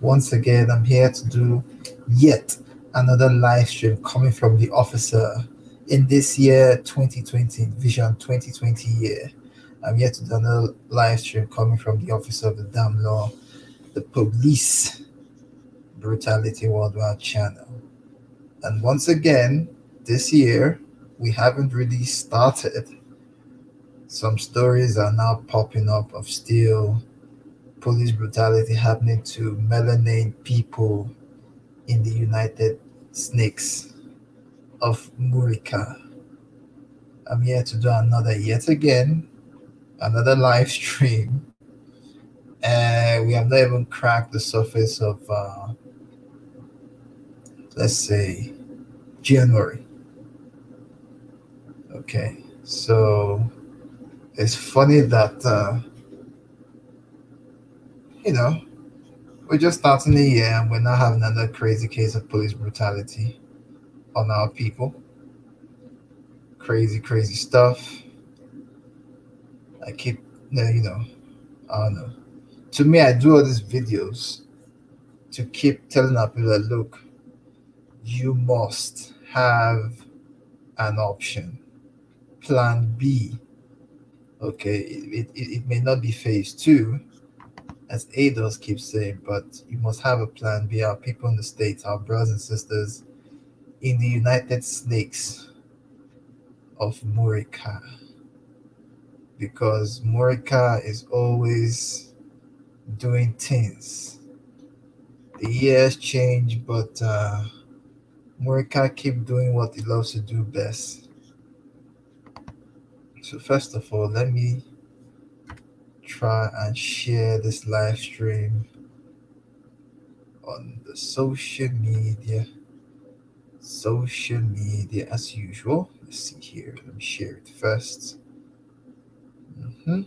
Once again, I'm here to do yet another live stream coming from the officer in this year 2020, Vision 2020 year. I'm here to do another live stream coming from the officer of the damn law, the police brutality worldwide channel. And once again, this year, we haven't really started. Some stories are now popping up of still police brutality happening to melanated people in the United Snakes of Murica. I'm here to do another, yet again, another live stream. And we have not even cracked the surface of, uh, let's say, January. Okay, so it's funny that. Uh, you know, we're just starting the year and we're not having another crazy case of police brutality on our people. Crazy, crazy stuff. I keep, you know, I don't know. To me, I do all these videos to keep telling our people that look, you must have an option. Plan B. Okay, it, it, it may not be phase two, as ADOS keeps saying, but you must have a plan B. Our people in the States, our brothers and sisters in the United Snakes of Murica. Because Murica is always doing things. The years change, but uh, Murica keep doing what he loves to do best. So first of all, let me try and share this live stream on the social media. Social media as usual. Let's see here. Let me share it 1st mm-hmm.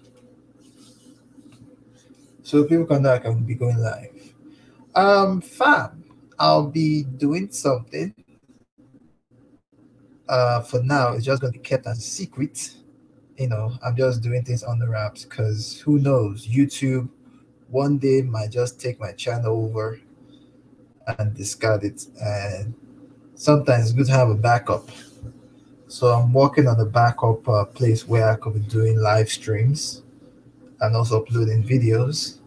so people can know i can be going live. Um fam i'll be doing something. Uh for now it's just going to be kept as a secret you know, I'm just doing things on the wraps because who knows? YouTube one day might just take my channel over and discard it. And sometimes it's good to have a backup. So I'm working on a backup uh, place where I could be doing live streams and also uploading videos.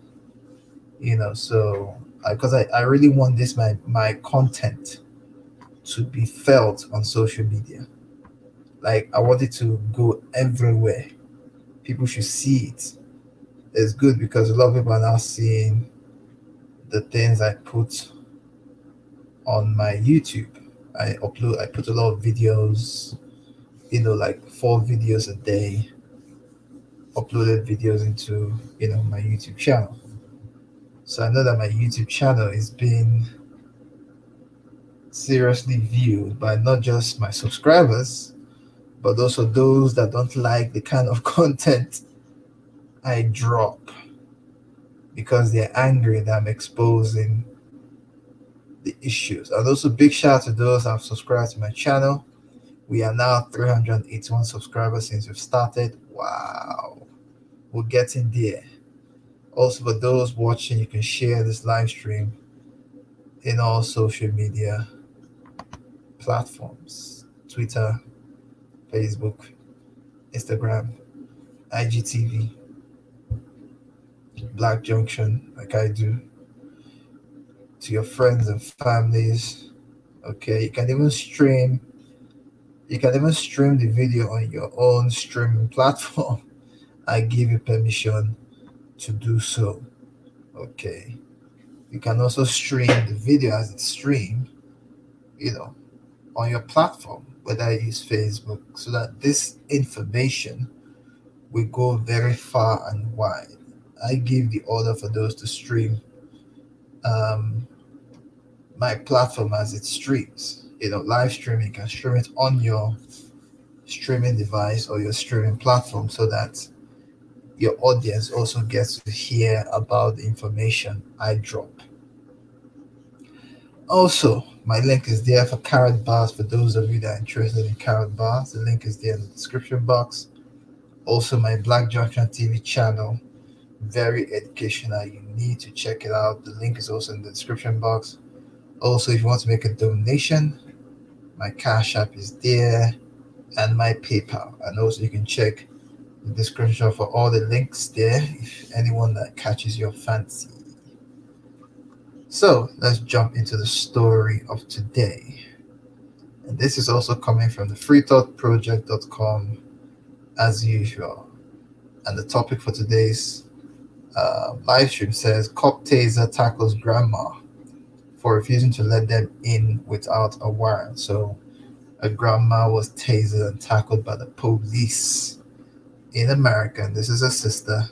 You know, so because I, I, I really want this my my content to be felt on social media like I want it to go everywhere. People should see it. It's good because a lot of people are now seeing the things I put on my YouTube. I upload, I put a lot of videos, you know, like four videos a day, uploaded videos into, you know, my YouTube channel. So I know that my YouTube channel is being seriously viewed by not just my subscribers, but also those that don't like the kind of content I drop because they're angry that I'm exposing the issues. And also, big shout out to those that have subscribed to my channel. We are now 381 subscribers since we've started. Wow, we're getting there. Also, for those watching, you can share this live stream in all social media platforms Twitter, Facebook, Instagram, IGTV, Black Junction, like I do. to your friends and families. Okay, you can even stream. You can even stream the video on your own streaming platform. I give you permission to do so. Okay. You can also stream the video as it's streamed, you know, on your platform, whether I use Facebook, so that this information will go very far and wide. I give the order for those to stream um, my platform as it streams. You know, live streaming, you can stream it on your streaming device or your streaming platform so that your audience also gets to hear about the information I drop. Also, my link is there for Karatbars for those of you that are interested in Karatbars. The link is there in the description box. Also, my Black Junction TV channel, very educational. You need to check it out. The link is also in the description box. Also, if you want to make a donation, my Cash App is there and my PayPal. And also, you can check the description for all the links there if anyone that catches your fancy. So let's jump into the story of today. And this is also coming from the freethoughtproject.com as usual. And the topic for today's uh, live stream says Cop Taser tackles grandma for refusing to let them in without a warrant. So a grandma was tasered and tackled by the police in America. And this is a sister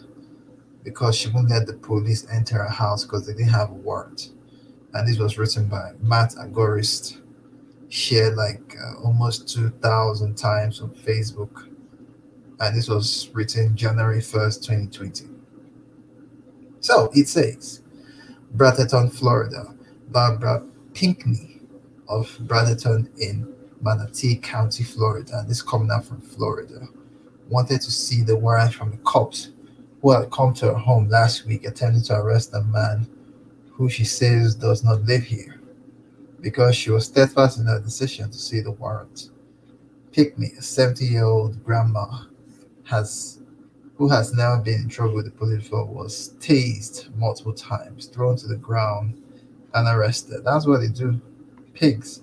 because she wouldn't let the police enter her house because they didn't have a warrant. And this was written by Matt Agorist, shared like uh, almost 2,000 times on Facebook. And this was written January 1st, 2020. So it says Brotherton, Florida, Barbara Pinkney of Brotherton in Manatee County, Florida. This coming out from Florida. Wanted to see the warrant from the cops who had come to her home last week attempting to arrest a man who she says does not live here because she was steadfast in her decision to see the warrant. Pickney, a 70 year old grandma, has who has now been in trouble with the police before, was tased multiple times, thrown to the ground, and arrested. That's what they do. Pigs.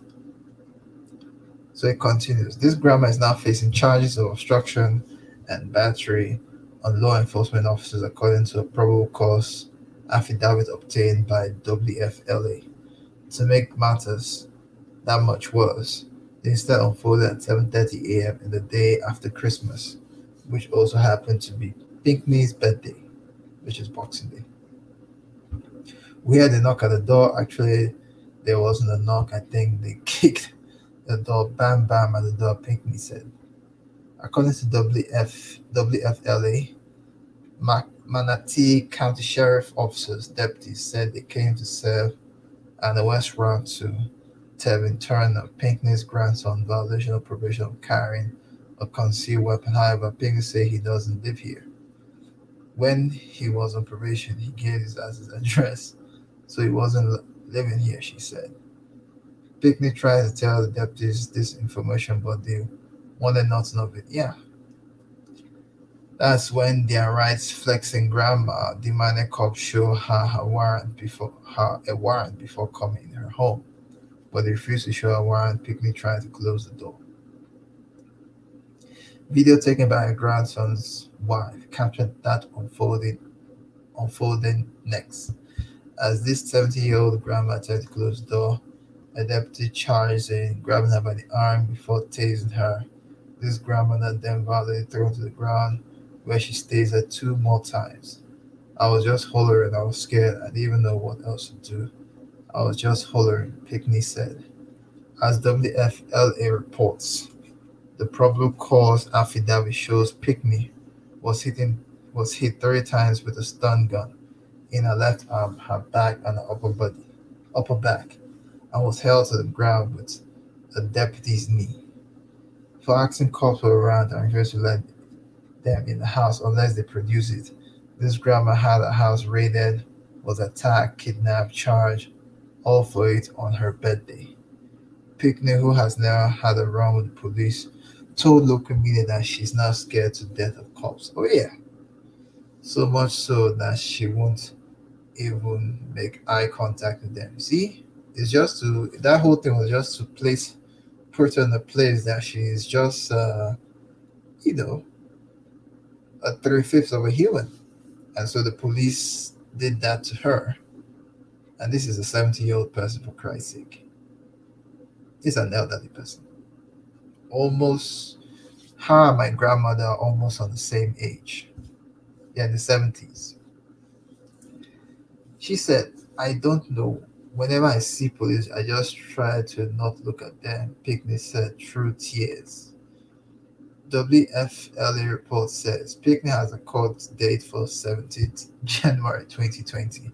So it continues. This grandma is now facing charges of obstruction and battery on law enforcement officers according to a probable cause affidavit obtained by WFLA. To make matters that much worse, the incident unfolded at 7.30 a.m. in the day after Christmas, which also happened to be Pinkney's birthday, which is Boxing Day. We had a knock at the door. Actually, there wasn't a knock. I think they kicked the door, bam, bam, at the door, Pinkney said. According to WF, WFLA, Manatee County Sheriff officers, deputies said they came to serve an arrest warrant to Tevin Turner, Pinkney's grandson, violation of probation of carrying a concealed weapon. However, Pinkney said he doesn't live here. When he was on probation, he gave his his address, so he wasn't living here, she said. Pinkney tried to tell the deputies this information, but they wanted nothing of it. Yeah. That's when their rights flexing grandma demanded cops show her a warrant before her a warrant before coming in her home. But they refused to show a warrant, Pinkney tried to close the door. Video taken by her grandson's wife captured that unfolding unfolding next. As this 70-year-old grandma tried to close the door, a deputy charged in, grabbing her by the arm before tasing her. This grandmother then violently thrown to the ground, where she stays at two more times. I was just hollering. I was scared. I didn't even know what else to do. I was just hollering, Pickney said. As WFLA reports, the probable cause affidavit shows Pickney was hitting was hit three times with a stun gun in her left arm, her back, and her upper body, upper back and was held to the ground with a deputy's knee. Asking cops were around and refused to let them in the house unless they produce it. This grandma had a house raided, was attacked, kidnapped, charged, all for it on her birthday. Pickney, who has never had a run with the police, told local media that she's not scared to death of cops. Oh yeah. So much so that she won't even make eye contact with them. See, it's just to that whole thing was just to place her in a place that she is just uh you know a three fifths of a human. And so the police did that to her. And this is a 70 year old person for Christ's sake. This is an elderly person. Almost her and my grandmother are almost on the same age. Yeah, in the 70s. She said, I don't know. Whenever I see police, I just try to not look at them. Pickney said through tears. WFLA report says Pickney has a court date for 17th January 2020,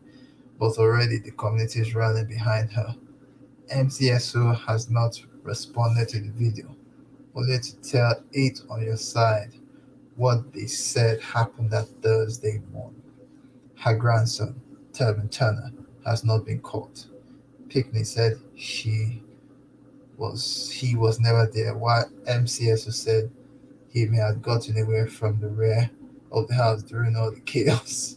but already the community is rallying behind her. MCSO has not responded to the video, only to tell it on your side what they said happened that Thursday morning. Her grandson, Telvin Turner, has not been caught. Pickney said she was he was never there, while MCSO said he may have gotten away from the rear of the house during all the chaos.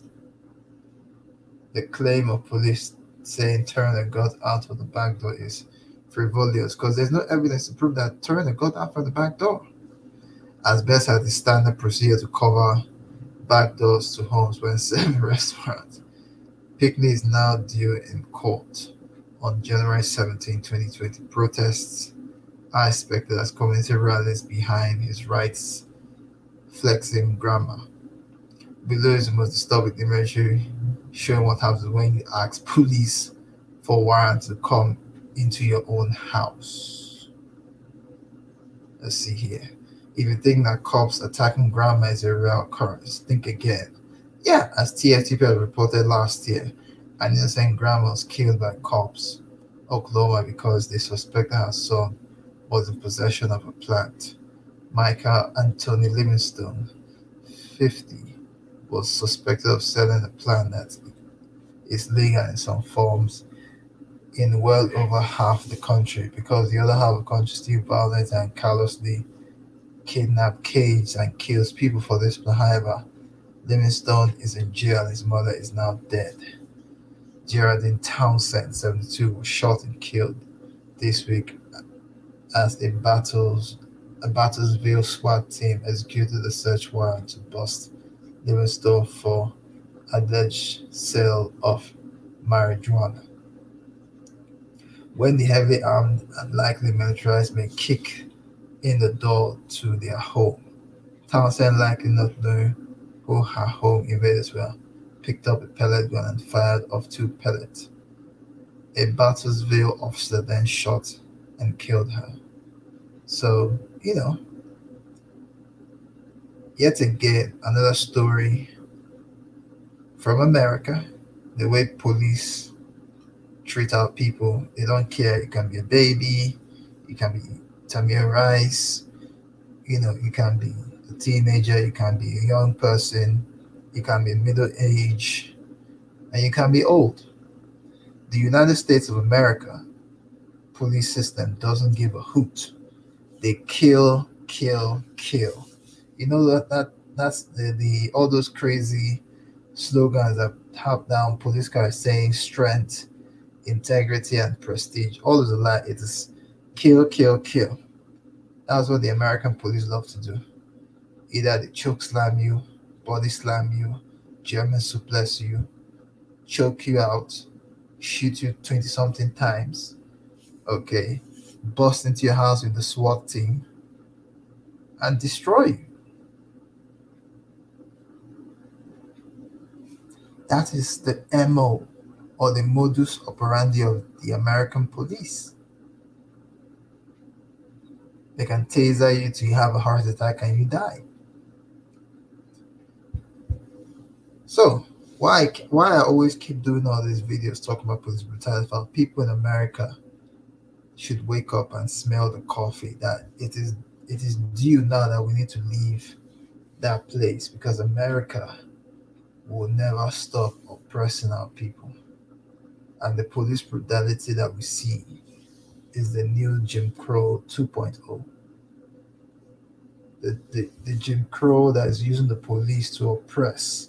The claim of police saying Turner got out of the back door is frivolous because there's no evidence to prove that Turner got out from the back door. As best as the standard procedure to cover back doors to homes when serving restaurants. Pickney is now due in court on January 17, 2020. Protests are expected as community rallies behind his rights flexing grammar. Below is the most disturbing imagery showing what happens when you ask police for warrant to come into your own house. Let's see here. If you think that cops attacking grandma is a real occurrence, think again. Yeah, as TFTP reported last year, an innocent grandma was killed by cops, Oklahoma, because they suspected her son was in possession of a plant. Michael Anthony Livingstone, 50, was suspected of selling a plant that is legal in some forms in well over half the country because the other half of the country still violent and callously kidnap, cage, and kills people for this. However, Livingstone is in jail his mother is now dead. Geraldine Townsend, 72, was shot and killed this week as a battles a Battlesville SWAT team executed a search warrant to bust Livingstone for alleged sale of marijuana. When the heavily armed and likely militarized men kick in the door to their home, Townsend, likely not knowing who her home invaders were, picked up a pellet gun and fired off two pellets. A Battlesville officer then shot and killed her. So, you know, yet again, another story from America. The way police treat our people, they don't care. You can be a baby, you can be Tamir Rice, you know, you can be a teenager, you can be a young person, you can be middle age, and you can be old. The United States of America police system doesn't give a hoot. They kill, kill, kill. You know that that that's the, the all those crazy slogans that top down police cars saying strength, integrity, and prestige. All of the lie. It is kill, kill, kill. That's what the American police love to do. Either they choke slam you, body slam you, German suplex you, choke you out, shoot you 20 something times, okay, bust into your house with the SWAT team, and destroy you. That is the MO or the modus operandi of the American police. They can taser you till you have a heart attack and you die. So why why I always keep doing all these videos talking about police brutality? People in America should wake up and smell the coffee. That it is it is due now that we need to leave that place because America will never stop oppressing our people. And the police brutality that we see is the new Jim Crow 2.0. The, the, the Jim Crow that is using the police to oppress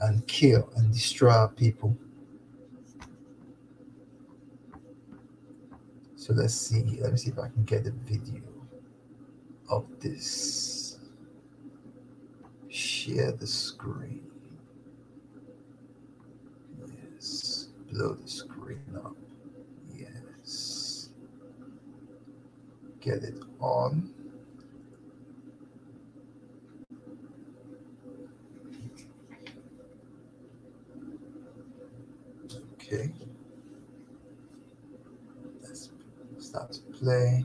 and kill and destroy people. So let's see. Let me see if I can get a video of this. Share the screen. Yes. Blow the screen up. Yes. Get it on. Okay. Let's start to play.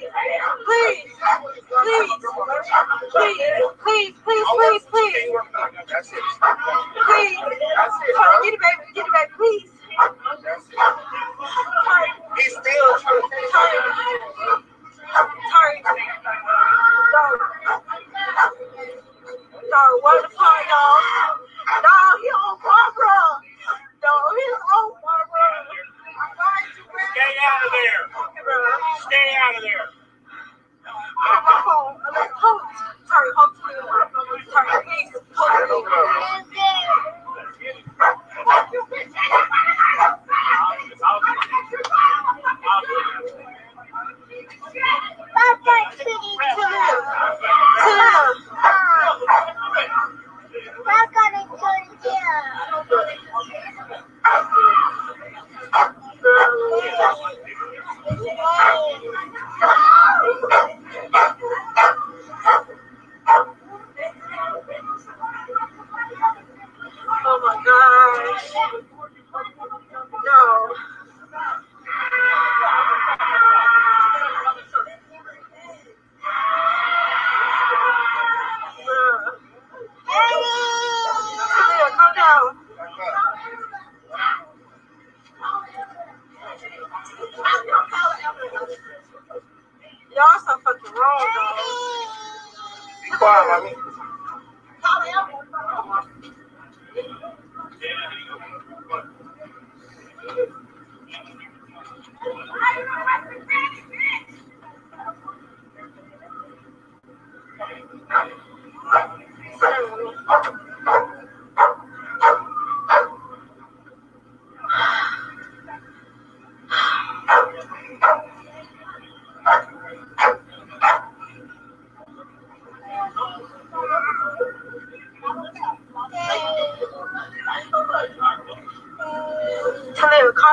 Stay out of there. Stay out of there. Sorry, hold Sorry, please. Hold me. Bye bye, pretty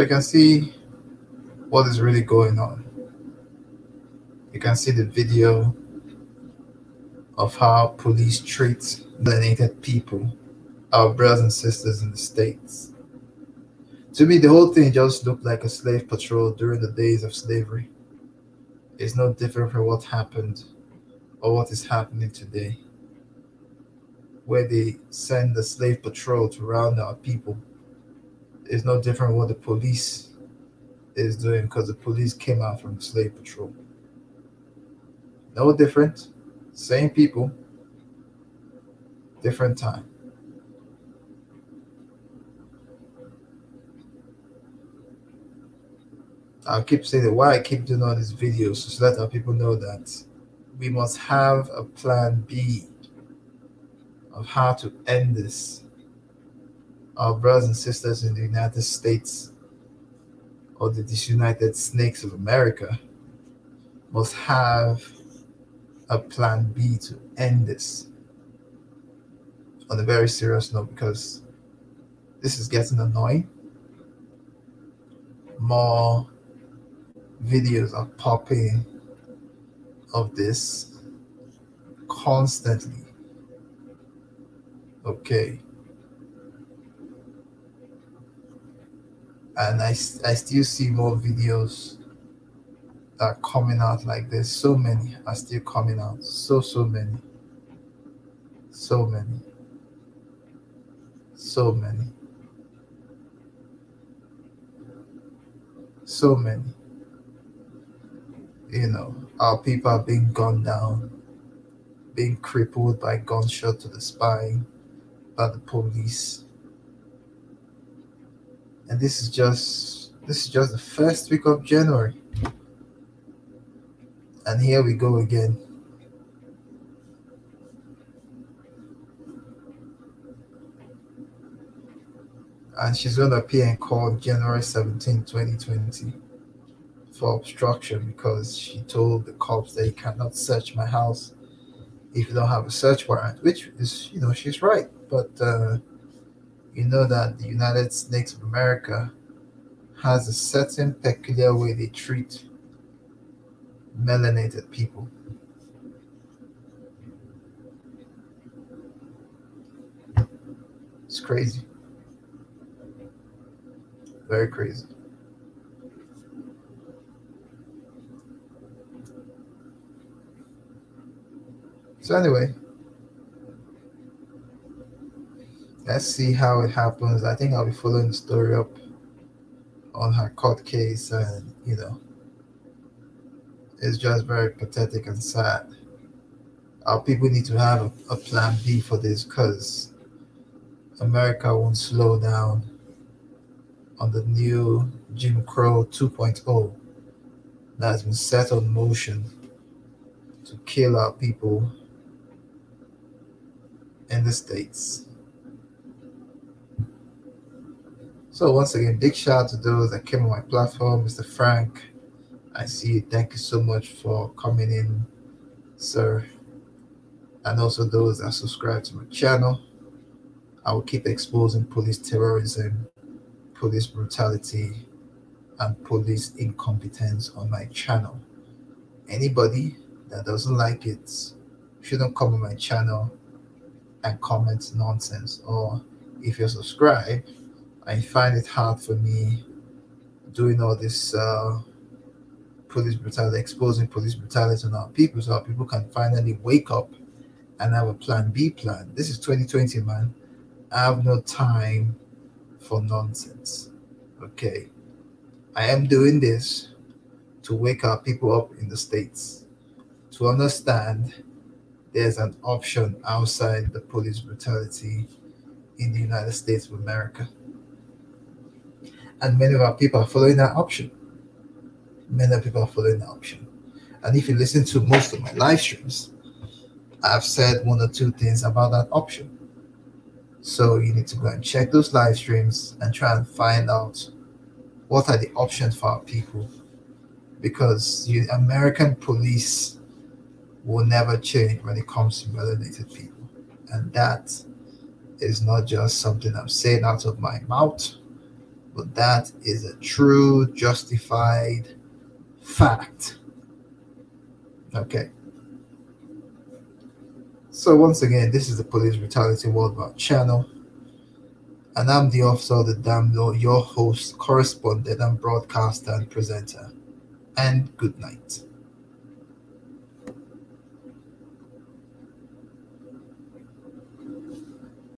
you can see what is really going on. You can see the video of how police treat melanated people, our brothers and sisters in the States. To me, the whole thing just looked like a slave patrol during the days of slavery. It's no different from what happened or what is happening today, where they send the slave patrol to round our people is no different what the police is doing because the police came out from slave patrol. No different, same people, different time. I'll keep saying why I keep doing all these videos so that our people know that we must have a plan B of how to end this, our brothers and sisters in the United States or the disunited snakes of America must have a plan B to end this on a very serious note because this is getting annoying. More videos are popping of this constantly. Okay. And I, I still see more videos that are coming out like this. So many are still coming out. So, so many. So many. So many. So many. You know, our people are being gunned down, being crippled by gunshot to the spine by the police. And this is just this is just the first week of January. And here we go again. And she's going to appear in court January 17, 2020 for obstruction because she told the cops they cannot search my house if you don't have a search warrant, which is, you know, she's right. But uh, you know that the United States of America has a certain peculiar way they treat melanated people. It's crazy. Very crazy. So anyway, let's see how it happens. I think I'll be following the story up on her court case, and you know, it's just very pathetic and sad. Our people need to have a, a plan B for this because America won't slow down on the new Jim Crow 2.0 that has been set on motion to kill our people in the States. So once again, big shout out to those that came on my platform, Mr. Frank. I see you. Thank you so much for coming in, sir. And also those that subscribe to my channel. I will keep exposing police terrorism, police brutality, and police incompetence on my channel. Anybody that doesn't like it shouldn't come on my channel and comment nonsense. Or if you're subscribed, I find it hard for me doing all this uh, police brutality, exposing police brutality on our people so our people can finally wake up and have a plan B plan. This is 2020, man. I have no time for nonsense. Okay. I am doing this to wake our people up in the States to understand there's an option outside the police brutality in the United States of America. And many of our people are following that option. Many of people are following that option. And if you listen to most of my live streams, I've said one or two things about that option. So you need to go and check those live streams and try and find out what are the options for our people. Because the American police will never change when it comes to melanated people. And that is not just something I'm saying out of my mouth, but that is a true, justified fact. Okay. So, once again, this is the Police Brutality World Worldwide channel. And I'm the officer of the damn law, your host, correspondent, and broadcaster and presenter. And good night.